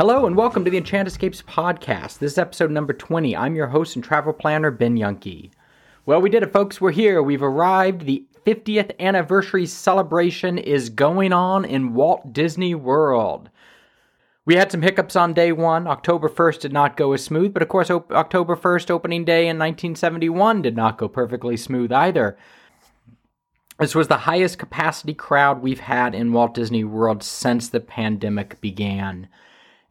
Hello and welcome to the Enchant Escapes podcast. This is episode number 20. I'm your host and travel planner, Ben Yunke. Well, we did it, folks. We're here. We've arrived. The 50th anniversary celebration is going on in Walt Disney World. We had some hiccups on day one. October 1st did not go as smooth, but of course, op- October 1st opening day in 1971 did not go perfectly smooth either. This was the highest capacity crowd we've had in Walt Disney World since the pandemic began.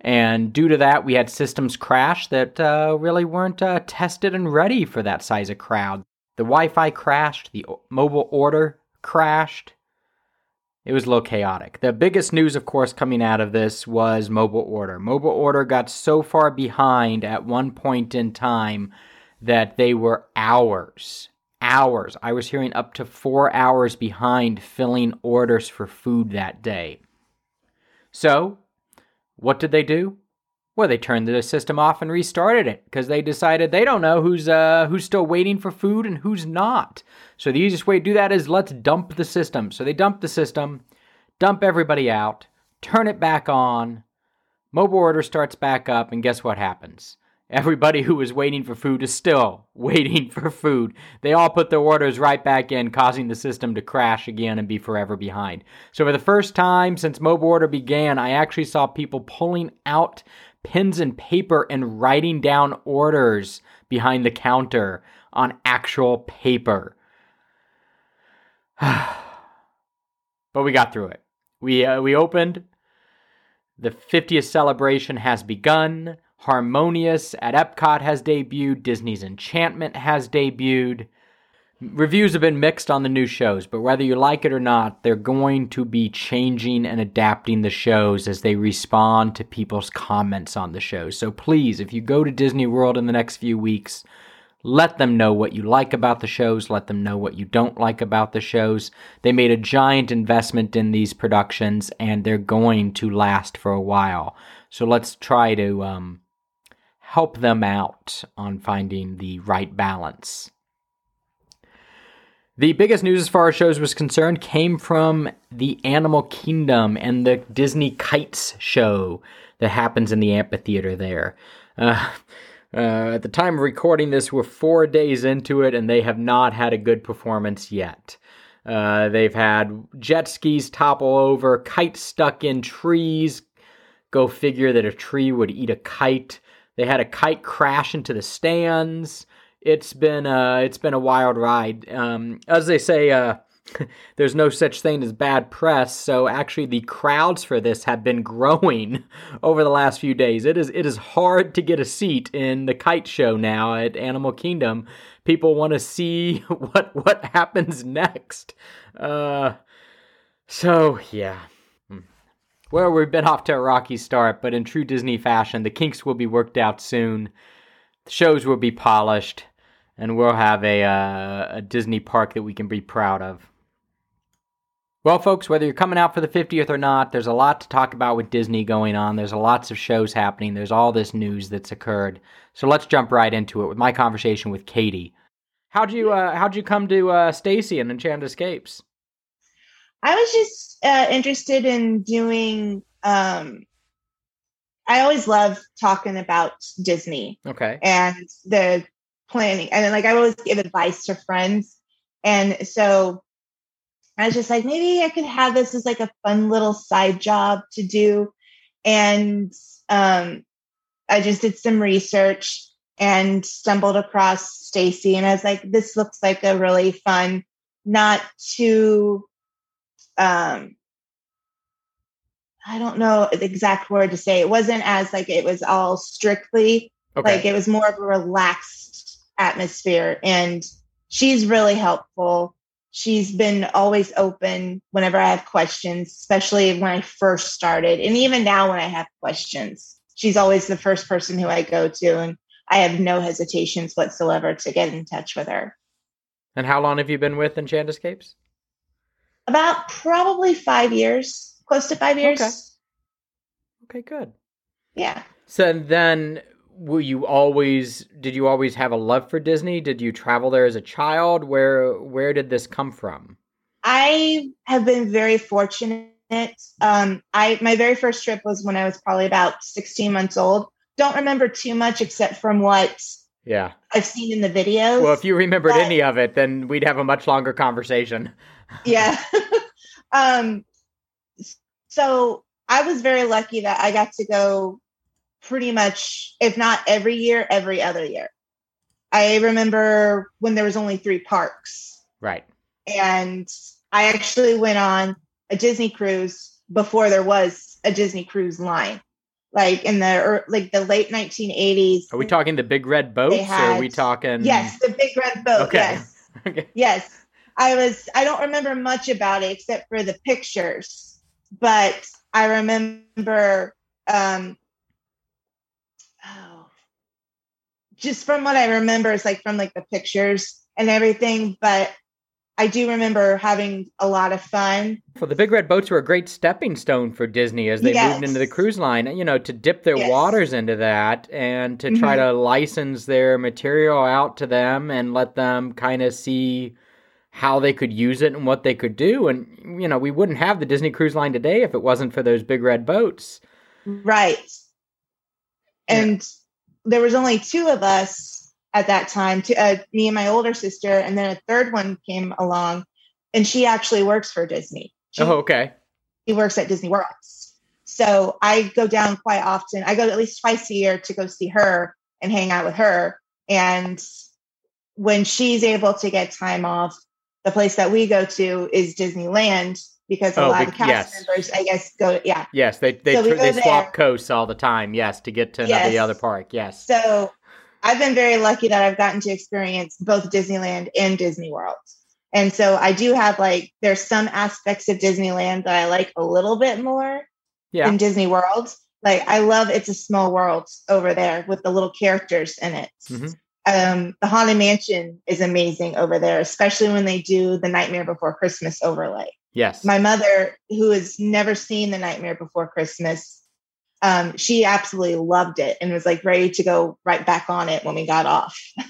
And due to that, we had systems crash that uh, really weren't uh, tested and ready for that size of crowd. The Wi Fi crashed, the mobile order crashed. It was a little chaotic. The biggest news, of course, coming out of this was mobile order. Mobile order got so far behind at one point in time that they were hours, hours. I was hearing up to four hours behind filling orders for food that day. So, what did they do? Well, they turned the system off and restarted it because they decided they don't know who's uh, who's still waiting for food and who's not. So the easiest way to do that is let's dump the system. So they dump the system, dump everybody out, turn it back on. Mobile order starts back up, and guess what happens? Everybody who was waiting for food is still waiting for food. They all put their orders right back in, causing the system to crash again and be forever behind. So, for the first time since mobile order began, I actually saw people pulling out pens and paper and writing down orders behind the counter on actual paper. but we got through it. We uh, we opened. The 50th celebration has begun. Harmonious at Epcot has debuted. Disney's Enchantment has debuted. Reviews have been mixed on the new shows, but whether you like it or not, they're going to be changing and adapting the shows as they respond to people's comments on the shows. So please, if you go to Disney World in the next few weeks, let them know what you like about the shows, let them know what you don't like about the shows. They made a giant investment in these productions and they're going to last for a while. So let's try to um, help them out on finding the right balance. The biggest news as far as shows was concerned came from the Animal Kingdom and the Disney Kites show that happens in the amphitheater there. Uh, uh, at the time of recording this, we're four days into it, and they have not had a good performance yet. Uh, they've had jet skis topple over, kites stuck in trees. Go figure that a tree would eat a kite. They had a kite crash into the stands it's been uh, it's been a wild ride. Um, as they say, uh, there's no such thing as bad press. So actually, the crowds for this have been growing over the last few days. It is it is hard to get a seat in the kite show now at Animal Kingdom. People want to see what what happens next. Uh, so yeah. Well, we've been off to a rocky start, but in true Disney fashion, the kinks will be worked out soon. The shows will be polished and we'll have a, uh, a Disney park that we can be proud of. Well, folks, whether you're coming out for the 50th or not, there's a lot to talk about with Disney going on. There's lots of shows happening. There's all this news that's occurred. So let's jump right into it with my conversation with Katie. How'd you uh, how'd you come to uh, Stacy and Enchanted Escapes? I was just uh, interested in doing. Um, I always love talking about Disney. Okay. And the planning. And then like I always give advice to friends. And so I was just like, maybe I could have this as like a fun little side job to do. And um, I just did some research and stumbled across Stacy. And I was like, this looks like a really fun, not too um I don't know the exact word to say. It wasn't as like it was all strictly okay. like it was more of a relaxed atmosphere. And she's really helpful. She's been always open whenever i have questions especially when i first started. And even now when i have questions she's always the first person who i go to and i have no hesitations whatsoever to get in touch with her. And how long have you been with enchant escapes about probably five years close to five years okay, okay good yeah so then were you always did you always have a love for Disney? Did you travel there as a child? Where where did this come from? I have been very fortunate. Um, I my very first trip was when I was probably about 16 months old. Don't remember too much except from what yeah I've seen in the videos. Well, if you remembered but- any of it, then we'd have a much longer conversation. Yeah. um, so I was very lucky that I got to go pretty much, if not every year, every other year. I remember when there was only three parks, Right. and I actually went on a Disney cruise before there was a Disney cruise line, like in the like the late 1980s. Are we talking the big red boats or are we talking Yes, the big red boat. Okay. Yes. Okay. Yes. I was I don't remember much about it except for the pictures, but I remember um oh just from what I remember it's like from like the pictures and everything, but I do remember having a lot of fun. Well, the big red boats were a great stepping stone for Disney as they moved into the cruise line, you know, to dip their Yes. waters into that and to try Mhm. to license their material out to them and let them kind of see how they could use it and what they could do. And, you know, we wouldn't have the Disney Cruise Line today if it wasn't for those big red boats. Right. And there was only two of us at that time, to, uh, me and my older sister, and then a third one came along, and she actually works for Disney. She, Oh, okay. she works at Disney World. So I go down quite often. I go at least twice a year to go see her and hang out with her. And when she's able to get time off, the place that we go to is Disneyland because a Oh, lot of cast yes. members, I guess, go. Yeah. Yes, they they So tr- they swap there. coasts all the time. Yes, to get to another- the other park. Yes. So I've been very lucky that I've gotten to experience both Disneyland and Disney World. And so I do have like there's some aspects of Disneyland that I like a little bit more Yeah. than Disney World. Like I love It's a Small World over there with the little characters in it. Mhm. Um, the Haunted Mansion is amazing over there, especially when they do the Nightmare Before Christmas overlay. Yes. My mother, who has never seen the Nightmare Before Christmas, um, she absolutely loved it and was like ready to go right back on it when we got off.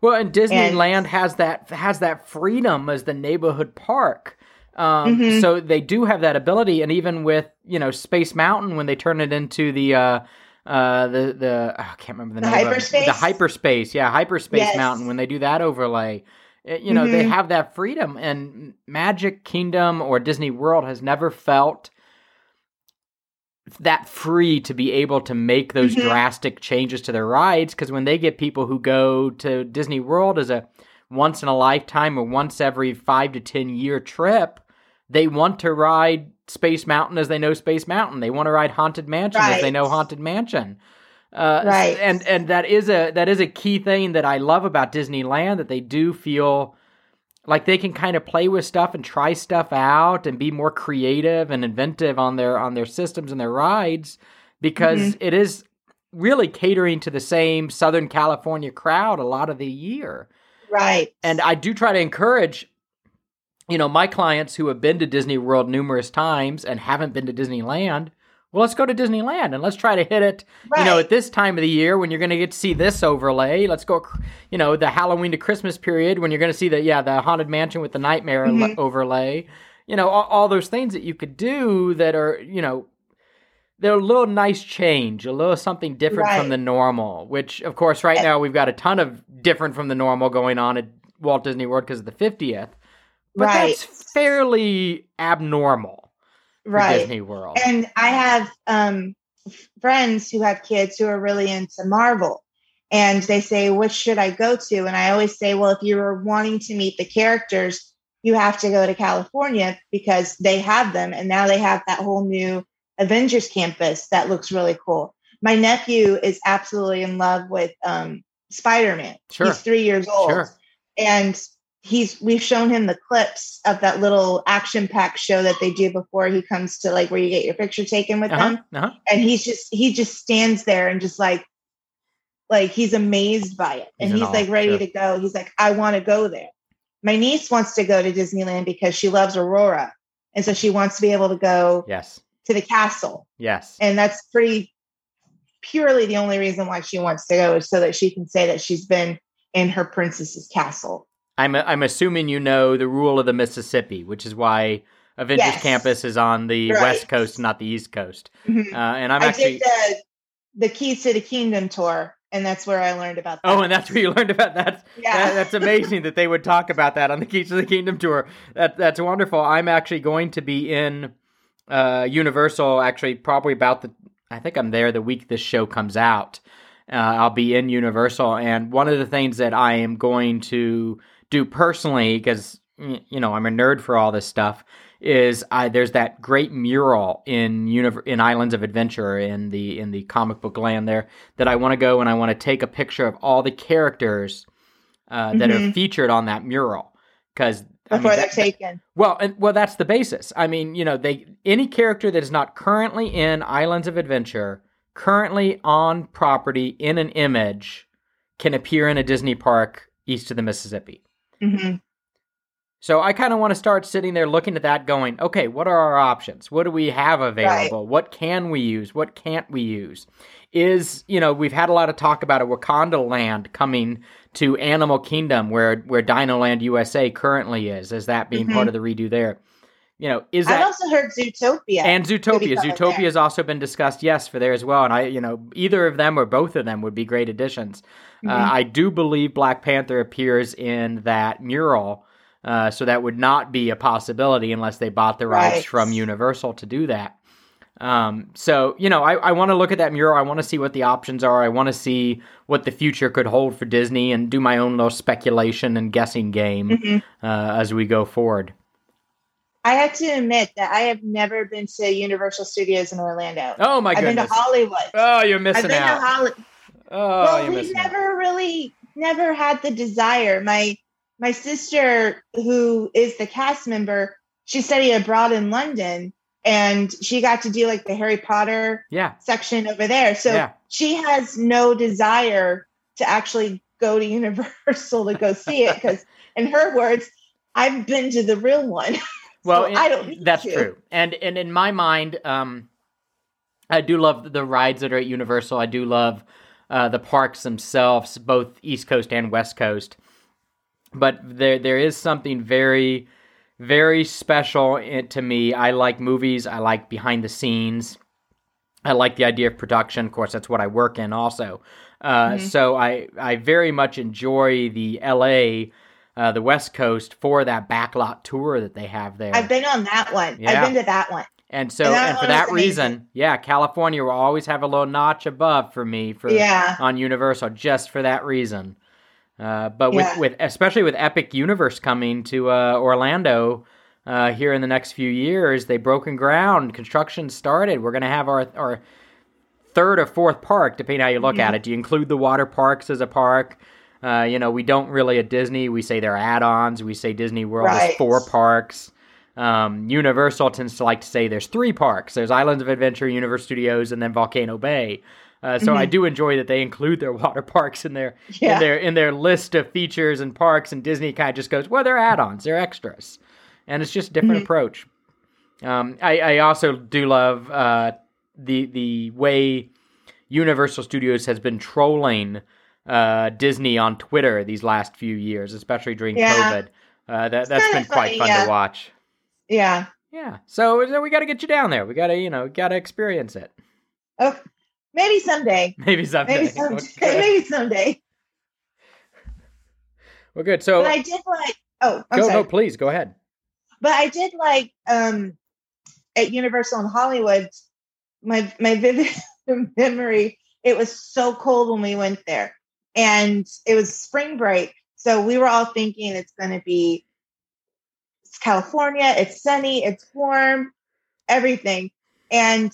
Well, and Disneyland has that has that freedom as the neighborhood park. Um, Mhm. So they do have that ability, and even with you know Space Mountain when they turn it into the uh, uh, the the oh, I can't remember the, The name of it. hyperspace? the hyperspace, yeah, hyperspace Yes. mountain when they do that overlay. uh, You know they Mhm. have that freedom, and Magic Kingdom or Disney World has never felt that free to be able to make those Mhm. drastic changes to their rides because when they get people who go to Disney World as a once in a lifetime or once every 5 to 10 year trip they want to ride Space Mountain as they know Space Mountain they want to ride Haunted Mansion as they know Haunted Mansion uh, Right. and and that is a that is a key thing that I love about Disneyland that they do feel like they can kind of play with stuff and try stuff out and be more creative and inventive on their on their systems and their rides because it is really catering to the same Southern California crowd a lot of the year. Right. And I do try to encourage you know my clients who have been to Disney World numerous times and haven't been to Disneyland well, let's go to Disneyland and let's try to hit it. Right. You know, at this time of the year when you're going to get to see this overlay, let's go. You know, the Halloween to Christmas period when you're going to see the yeah the haunted mansion with the nightmare Mhm. overlay. You know, all, all those things that you could do that are you know they're a little nice change, a little something different from the normal. Which, of course, right Eh. now we've got a ton of different from the normal going on at Walt Disney World because of the 50th. But Right. that's fairly abnormal right. Disney World. And I have um, friends who have kids who are really into Marvel. And they say, What should I go to? And I always say, well, if you're wanting to meet the characters, you have to go to California because they have them. And now they have that whole new Avengers campus that looks really cool. My nephew is absolutely in love with um, Spider Man. Sure. He's three years old. Sure. And he's we've shown him the clips of that little action pack show that they do before he comes to like where you get your picture taken with Uh-huh. them Uh-huh. and he's just he just stands there and just like like he's amazed by it and He's he's like ready to go he's like i want to go there my niece wants to go to disneyland because she loves aurora and so she wants to be able to go Yes. to the castle Yes. and that's pretty purely the only reason why she wants to go is so that she can say that she's been in her princess's castle I'm I'm assuming you know the rule of the Mississippi, which is why Avengers Yes. campus is on the Right. west coast, not the east coast. Mhm. Uh, and I'm I actually the the Keys to the Kingdom tour, and that's where I learned about. That. Oh, and that's where you learned about that. Yeah. That- that's amazing that they would talk about that on the Keys to the Kingdom tour. That that's wonderful. I'm actually going to be in uh, Universal. Actually, probably about the. I think I'm there the week this show comes out. Uh, I'll be in Universal, and one of the things that I am going to do personally, because you know I'm a nerd for all this stuff, is I there's that great mural in Univ- in Islands of Adventure in the in the comic book land there that I want to go and I want to take a picture of all the characters uh, that are Mhm. featured on that mural because before they're taken. well, and well, that's the basis. I mean, you know, they any character that is not currently in Islands of Adventure, currently on property in an image, can appear in a Disney park east of the Mississippi. Hmm So I kind of want to start sitting there looking at that, going, okay, what are our options? What do we have available? What can we use? What can't we use? Is you know we've had a lot of talk about a Wakanda land coming to Animal Kingdom, where where Dino Land USA currently is, as that being part of the redo there. You know, is that I've also heard Zootopia. and Zootopia? Zootopia has also been discussed, yes, for there as well. And I, you know, either of them or both of them would be great additions. Uh, Mhm. I do believe Black Panther appears in that mural, uh, so that would not be a possibility unless they bought the rights Right. from Universal to do that. Um, so you know, I, I want to look at that mural. I want to see what the options are. I want to see what the future could hold for Disney, and do my own little speculation and guessing game Mhm. uh, as we go forward. I have to admit that I have never been to Universal Studios in Orlando. Oh my I've been to Hollywood. oh, you're I've missing been to out. Oh, well, we never really, never had the desire. My my sister, who is the cast member, she studied abroad in London, and she got to do like the Harry Potter Yeah, section over there. So Yeah. she has no desire to actually go to Universal to go see it because, in her words, I've been to the real one. Well, So I don't need that's to. true. And and in my mind, um, I do love the rides that are at Universal. I do love uh, the parks themselves, both East Coast and West Coast. But there there is something very very special to me. I like movies. I like behind the scenes. I like the idea of production. Of course, that's what I work in also. Uh, Mhm. So I I very much enjoy the L.A. Uh, the West Coast for that backlot tour that they have there. I've been on that one. Yeah. I've been to that one. And so, And and for that reason, yeah, California will always have a little notch above for me for Yeah. on Universal, just for that reason. Uh, but with, Yeah. with especially with Epic Universe coming to uh, Orlando uh, here in the next few years, they broken ground. Construction started. We're gonna have our our third or fourth park, depending how you look at Mhm. it. Do you include the water parks as a park? Uh, you know, we don't really at Disney. We say they're add-ons. We say Disney World is four parks. Um, Universal tends to like to say there's three parks. There's Islands of Adventure, Universal Studios, and then Volcano Bay. Uh, so I Mhm. do enjoy that they include their water parks in their in their in their list of features and parks. And Disney kind of just goes, well, they're add-ons, they're extras, and it's just a different Mhm. approach. Um, I, I also do love uh, the the way Universal Studios has been trolling uh, Disney on Twitter these last few years, especially during Yeah. COVID. Uh, that that's kinda been quite funny, fun yeah. to watch. Yeah. Yeah, so, so we got to get you down there. We got to you know got to experience it. Oh, maybe someday. Maybe someday. Maybe someday. Okay. maybe someday. Well, good. So But I did like. Oh, I'm go sorry. no, please go ahead. But I did like um at Universal in Hollywood. My my vivid memory. It was so cold when we went there, and it was spring break. So we were all thinking it's going to be it's California. It's sunny. It's warm. Everything. And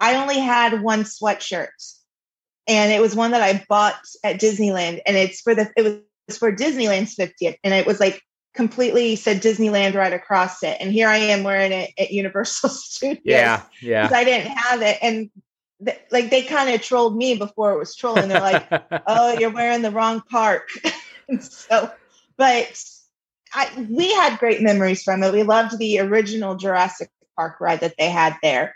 I only had one sweatshirt, and it was one that I bought at Disneyland, and it's for the it was for Disneyland's 50th, and it was like completely said Disneyland right across it. And here I am wearing it at Universal Studios. Yeah, yeah. Because I didn't have it. And th- like they kind of trolled me before it was trolling. They're like, oh, you're wearing the wrong park. and so, but I, we had great memories from it. We loved the original Jurassic Park ride that they had there.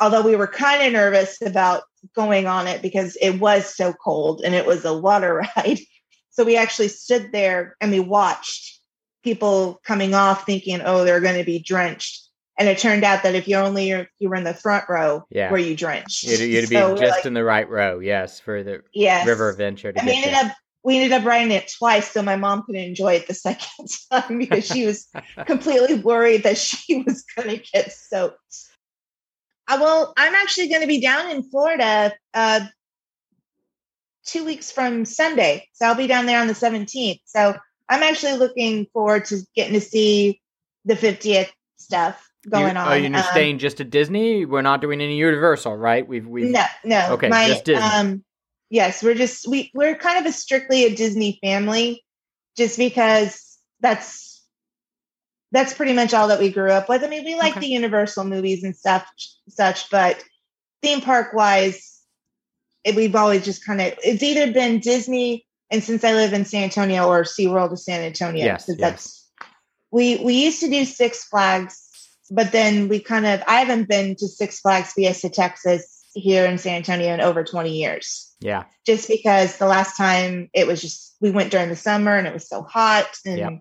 Although we were kind of nervous about going on it because it was so cold and it was a water ride. So we actually stood there and we watched people coming off thinking, oh, they're going to be drenched. And it turned out that if you only you were in the front row, Yeah. where you drenched, You'd, you'd be So we're just like, in the right row, yes, for the yes. River Adventure to And we get ended you. up we ended up writing it twice, so my mom could enjoy it the second time because she was completely worried that she was going to get soaked. Uh, well, I'm actually going to be down in Florida uh, two weeks from Sunday, so I'll be down there on the 17th. So I'm actually looking forward to getting to see the 50th stuff going you, on. Are you Um, staying just at Disney? We're not doing any Universal, right? We've we've No, no. Okay, my, just Disney. Um, yes, we're just we we're kind of a strictly a Disney family, just because that's that's pretty much all that we grew up with. I mean, we like Okay. the Universal movies and stuff, such, but theme park wise, it, we've always just kind of it's either been Disney, and since I live in San Antonio, or SeaWorld of San Antonio, Yes, yes. that's we we used to do Six Flags, but then we kind of I haven't been to Six Flags Fiesta Texas here in San Antonio in over 20 years. Yeah, Just because the last time it was just we went during the summer and it was so hot and Yep.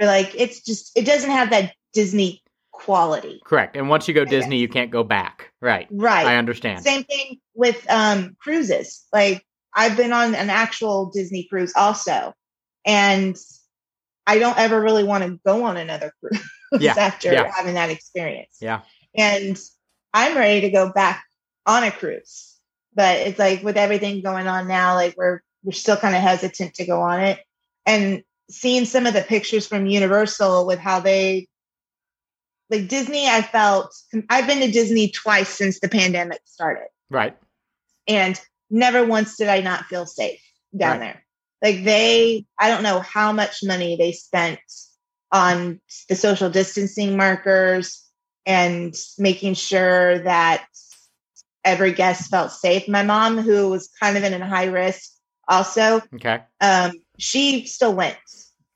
we're like it's just it doesn't have that Disney quality. correct. And once you go. Disney, you can't go back. Right. Right. I understand. Same thing with um cruises. Like I've been on an actual Disney cruise also. And I don't ever really want to go on another cruise Yeah, after yeah. having that experience. Yeah. And I'm ready to go back on a cruise. But it's like with everything going on now, like we're we're still kind of hesitant to go on it. And seeing some of the pictures from Universal with how they like Disney, I felt I've been to Disney twice since the pandemic started. Right. And never once did I not feel safe down Right. there. Like they, I don't know how much money they spent on the social distancing markers and making sure that every guest felt safe. My mom, who was kind of in a high risk also, Okay. um, she still went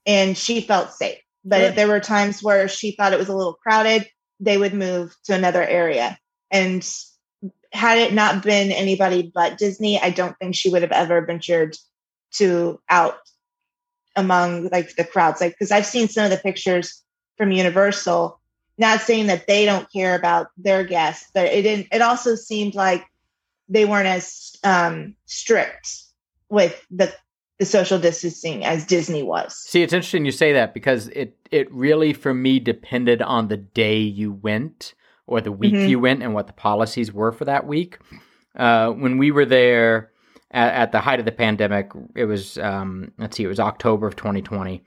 and she felt safe. But Good. if there were times where she thought it was a little crowded, they would move to another area. And had it not been anybody but Disney, I don't think she would have ever ventured to out among like the crowds. Like, because I've seen some of the pictures from Universal, not saying that they don't care about their guests, but it didn't, it also seemed like they weren't as um, strict with the the social distancing as Disney was. See, it's interesting you say that because it it really for me depended on the day you went or the week Mhm. you went and what the policies were for that week. Uh, when we were there at, at the height of the pandemic, it was um, let's see, it was October of 2020.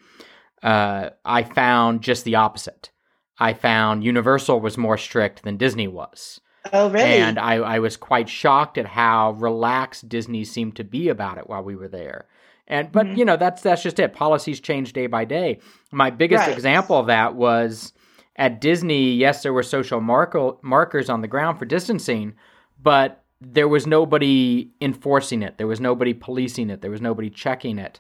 Uh, I found just the opposite. I found Universal was more strict than Disney was. Oh, really? And I, I was quite shocked at how relaxed Disney seemed to be about it while we were there. And but Mhm. you know that's that's just it. Policies change day by day. My biggest Right. example of that was at Disney. Yes, there were social marker, markers on the ground for distancing, but there was nobody enforcing it. There was nobody policing it. There was nobody checking it.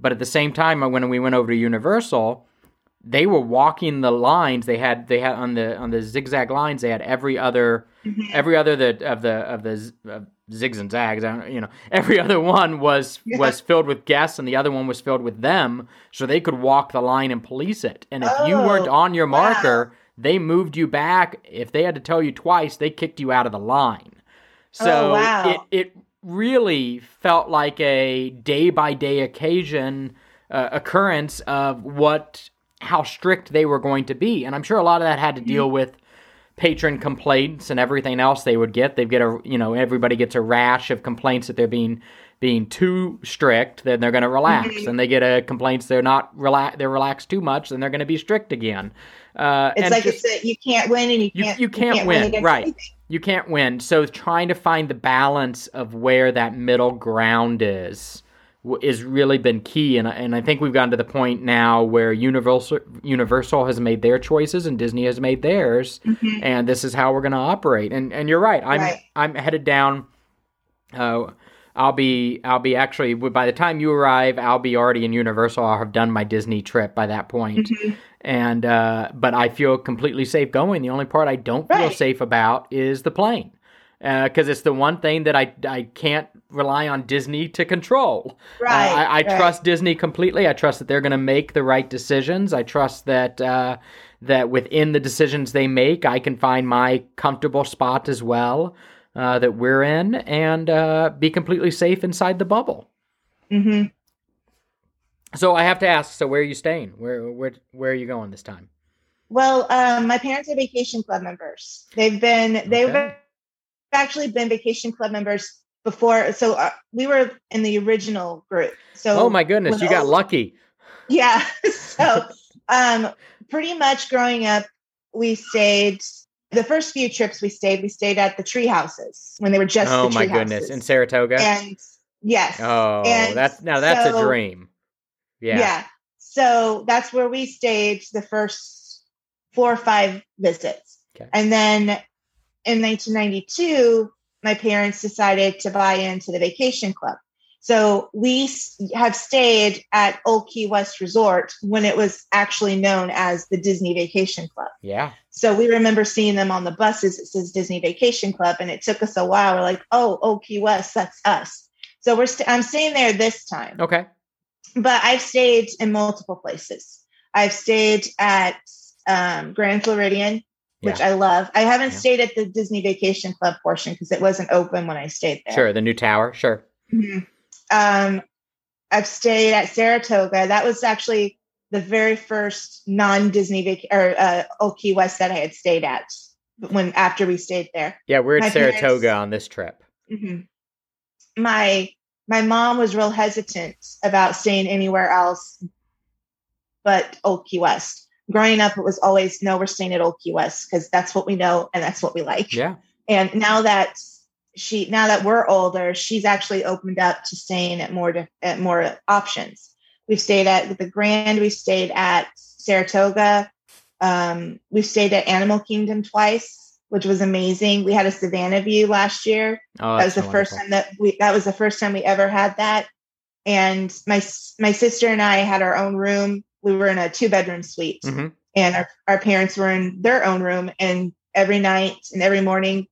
But at the same time, when we went over to Universal, they were walking the lines. They had they had on the on the zigzag lines. They had every other Mhm. every other the, of the of the uh, zigs and zags. I don't, you know, every other one was Yeah. was filled with guests, and the other one was filled with them, so they could walk the line and police it. And if you weren't Oh, on your wow. marker, they moved you back. If they had to tell you twice, they kicked you out of the line. So Oh, wow. it it really felt like a day by day occasion uh, occurrence of what how strict they were going to be, and I'm sure a lot of that had to Mm-hmm. deal with patron complaints and everything else they would get. They get a you know everybody gets a rash of complaints that they're being being too strict, then they're going to relax, Mhm. and they get a complaints they're not relax they're relaxed too much, then they're going to be strict again. Uh, it's and like just- it's a, you can't win and you You- can't you can't win, against right. anything. you can't win. So trying to find the balance of where that middle ground is is really been key, and I- and I think we've gotten to the point now where Universal Universal has made their choices and Disney has made theirs, Mhm. and this is how we're going to operate. And and you're right. I'm Right. I'm headed down. Uh, I'll be I'll be actually by the time you arrive, I'll be already in Universal. I'll have done my Disney trip by that point. Mhm. And uh, but I feel completely safe going. The only part I don't feel safe about is the plane. because it's the one thing that I I can't rely on Disney to control. Uh, Right. I, I right. trust Disney completely. I trust that they're going to make the right decisions. I trust that uh, that within the decisions they make, I can find my comfortable spot as well uh, that we're in, and uh, be completely safe inside the bubble. hmm So I have to ask. So where are you staying? Where where where are you going this time? Well, um, my parents are vacation club members. They've been they've Okay. actually been vacation club members before. So uh, we were in the original group. So Oh my goodness, you got lucky. Yeah. So um pretty much growing up, we stayed the first few trips we stayed, we stayed at the tree houses when they were just Oh my goodness, houses. in Saratoga. And yes. oh, and that's now that's a dream. Yeah. yeah. So that's where we stayed the first four or five visits. Okay. And then in 1992, my parents decided to buy into the vacation club. So we have stayed at Old Key West Resort when it was actually known as the Disney Vacation Club. Yeah. So we remember seeing them on the buses. It says Disney Vacation Club, and it took us a while. We're like, "Oh, Old Key West, that's us." So we're st- I'm staying there this time Okay. but I've stayed in multiple places. I've stayed at um, Grand Floridian, which I love. I haven't Yeah. stayed at the Disney Vacation Club portion because it wasn't open when I stayed there. Sure. The new tower. Sure. Mhm. Um, I've stayed at Saratoga. That was actually the very first non-Disney vac- or uh, Old Key West that I had stayed at when after we stayed there. Yeah, we're at My Saratoga parents- on this trip. Mhm. My my mom was real hesitant about staying anywhere else but Old Key West. Growing up, it was always no, we're staying at Old Key West because that's what we know and that's what we like. Yeah. And now that she, now that we're older, she's actually opened up to staying at more at more options. We've stayed at the Grand. We stayed at Saratoga. Um, we've stayed at Animal Kingdom twice, which was amazing. We had a Savannah view last year Oh, that was the first wonderful. time that we that was the first time we ever had that and my my sister and i had our own room we were in a two bedroom suite Mhm. and our, our parents were in their own room. And every night and every morning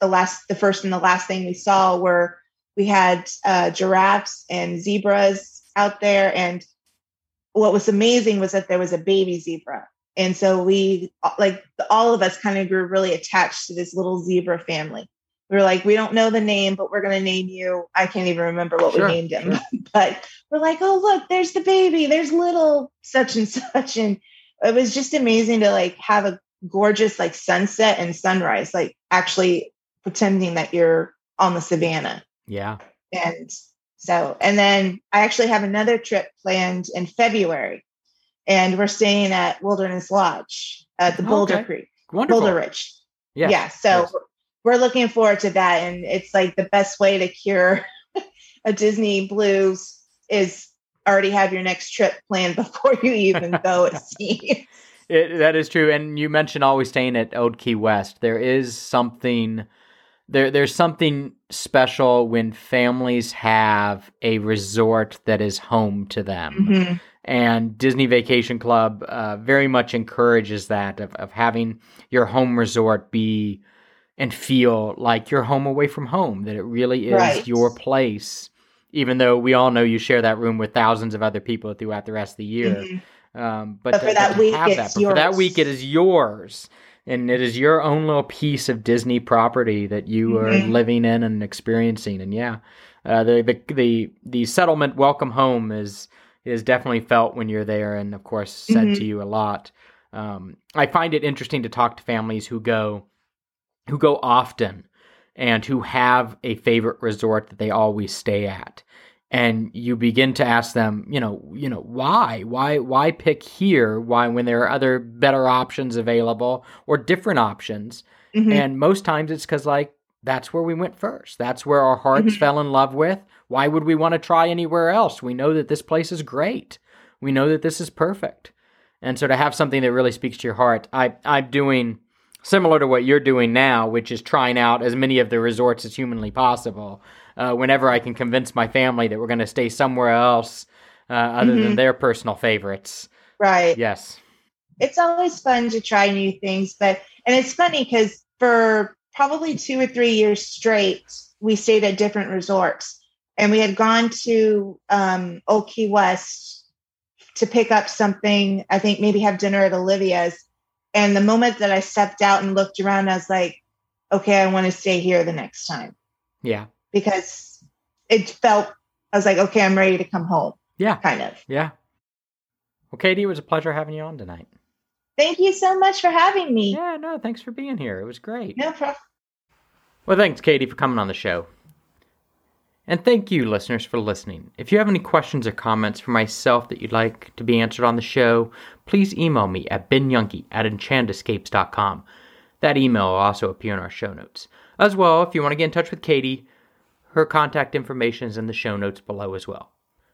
the last the first and the last thing we saw were we had uh, giraffes and zebras out there. And what was amazing was that there was a baby zebra. And so we like all of us kind of grew really attached to this little zebra family we were like we don't know the name but we're going to name you i can't even remember what Sure, we named him sure. but we're like oh look there's the baby there's little such and such and it was just amazing to like have a gorgeous like sunset and sunrise like actually pretending that you're on the savannah Yeah. and so and then i actually have another trip planned in february and we're staying at wilderness lodge at the oh, boulder Okay. creek Wonderful. boulder ridge Yes, yeah so yes. We're looking forward to that and it's like the best way to cure a disney blues is already have your next trip planned before you even go at sea It, that is true, and you mentioned always staying at Old Key West. There is something there. There's something special when families have a resort that is home to them, Mhm. and Disney Vacation Club uh, very much encourages that of, of having your home resort be and feel like your home away from home. That it really is Right. your place, even though we all know you share that room with thousands of other people throughout the rest of the year. Mhm. Um, but, But to- for that week, have it's but for that week, it is yours, and it is your own little piece of Disney property that you are Mhm. living in and experiencing. And yeah, uh, the, the the the settlement welcome home is is definitely felt when you're there, and of course said Mhm. to you a lot. Um, I find it interesting to talk to families who go who go often and who have a favorite resort that they always stay at. And you begin to ask them you know you know why? Why why pick here why when there are other better options available or different options? Mhm. and most times it's because like that's where we went first. That's where our hearts Mhm. fell in love with. Why would we want to try anywhere else? We know that this place is great. We know that this is perfect. And so to have something that really speaks to your heart i i'm doing similar to what you're doing now which is trying out as many of the resorts as humanly possible uh, whenever i can convince my family that we're going to stay somewhere else uh, other than Mhm. their personal favorites right yes it's always fun to try new things but and it's funny because for probably two or three years straight, we stayed at different resorts. And we had gone to um, Old Key West to pick up something, I think maybe have dinner at Olivia's. And the moment that I stepped out and looked around, I was like, okay, I want to stay here the next time. Yeah. Because it felt, I was like, okay, I'm ready to come home. Yeah. Kind of. Yeah. Well, Katie, it was a pleasure having you on tonight. Thank you so much for having me. Yeah, no, thanks for being here. It was great. No problem. Well, thanks, Katie, for coming on the show. And thank you, listeners, for listening. If you have any questions or comments for myself that you'd like to be answered on the show, please email me at benyunkie at enchantescapes.com. That email will also appear in our show notes. As well, if you want to get in touch with Katie, her contact information is in the show notes below as well.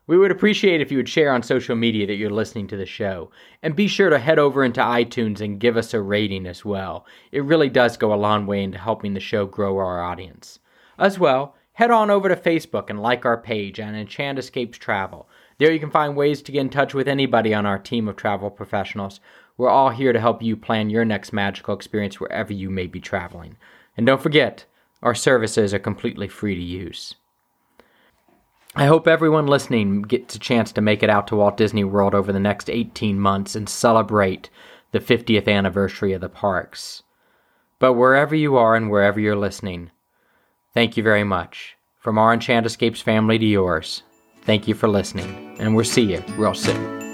We would appreciate if you would share on social media that you're listening to the show. And be sure to head over into iTunes and give us a rating as well. It really does go a long way into helping the show grow our audience. As well, head on over to Facebook and like our page on Enchant Escapes Travel. There you can find ways to get in touch with anybody on our team of travel professionals. We're all here to help you plan your next magical experience wherever you may be traveling. And don't forget, our services are completely free to use. I hope everyone listening gets a chance to make it out to Walt Disney World over the next 18 months and celebrate the 50th anniversary of the parks. But wherever you are and wherever you're listening, thank you very much. From our Enchant Escapes family to yours, thank you for listening, and we'll see you real soon.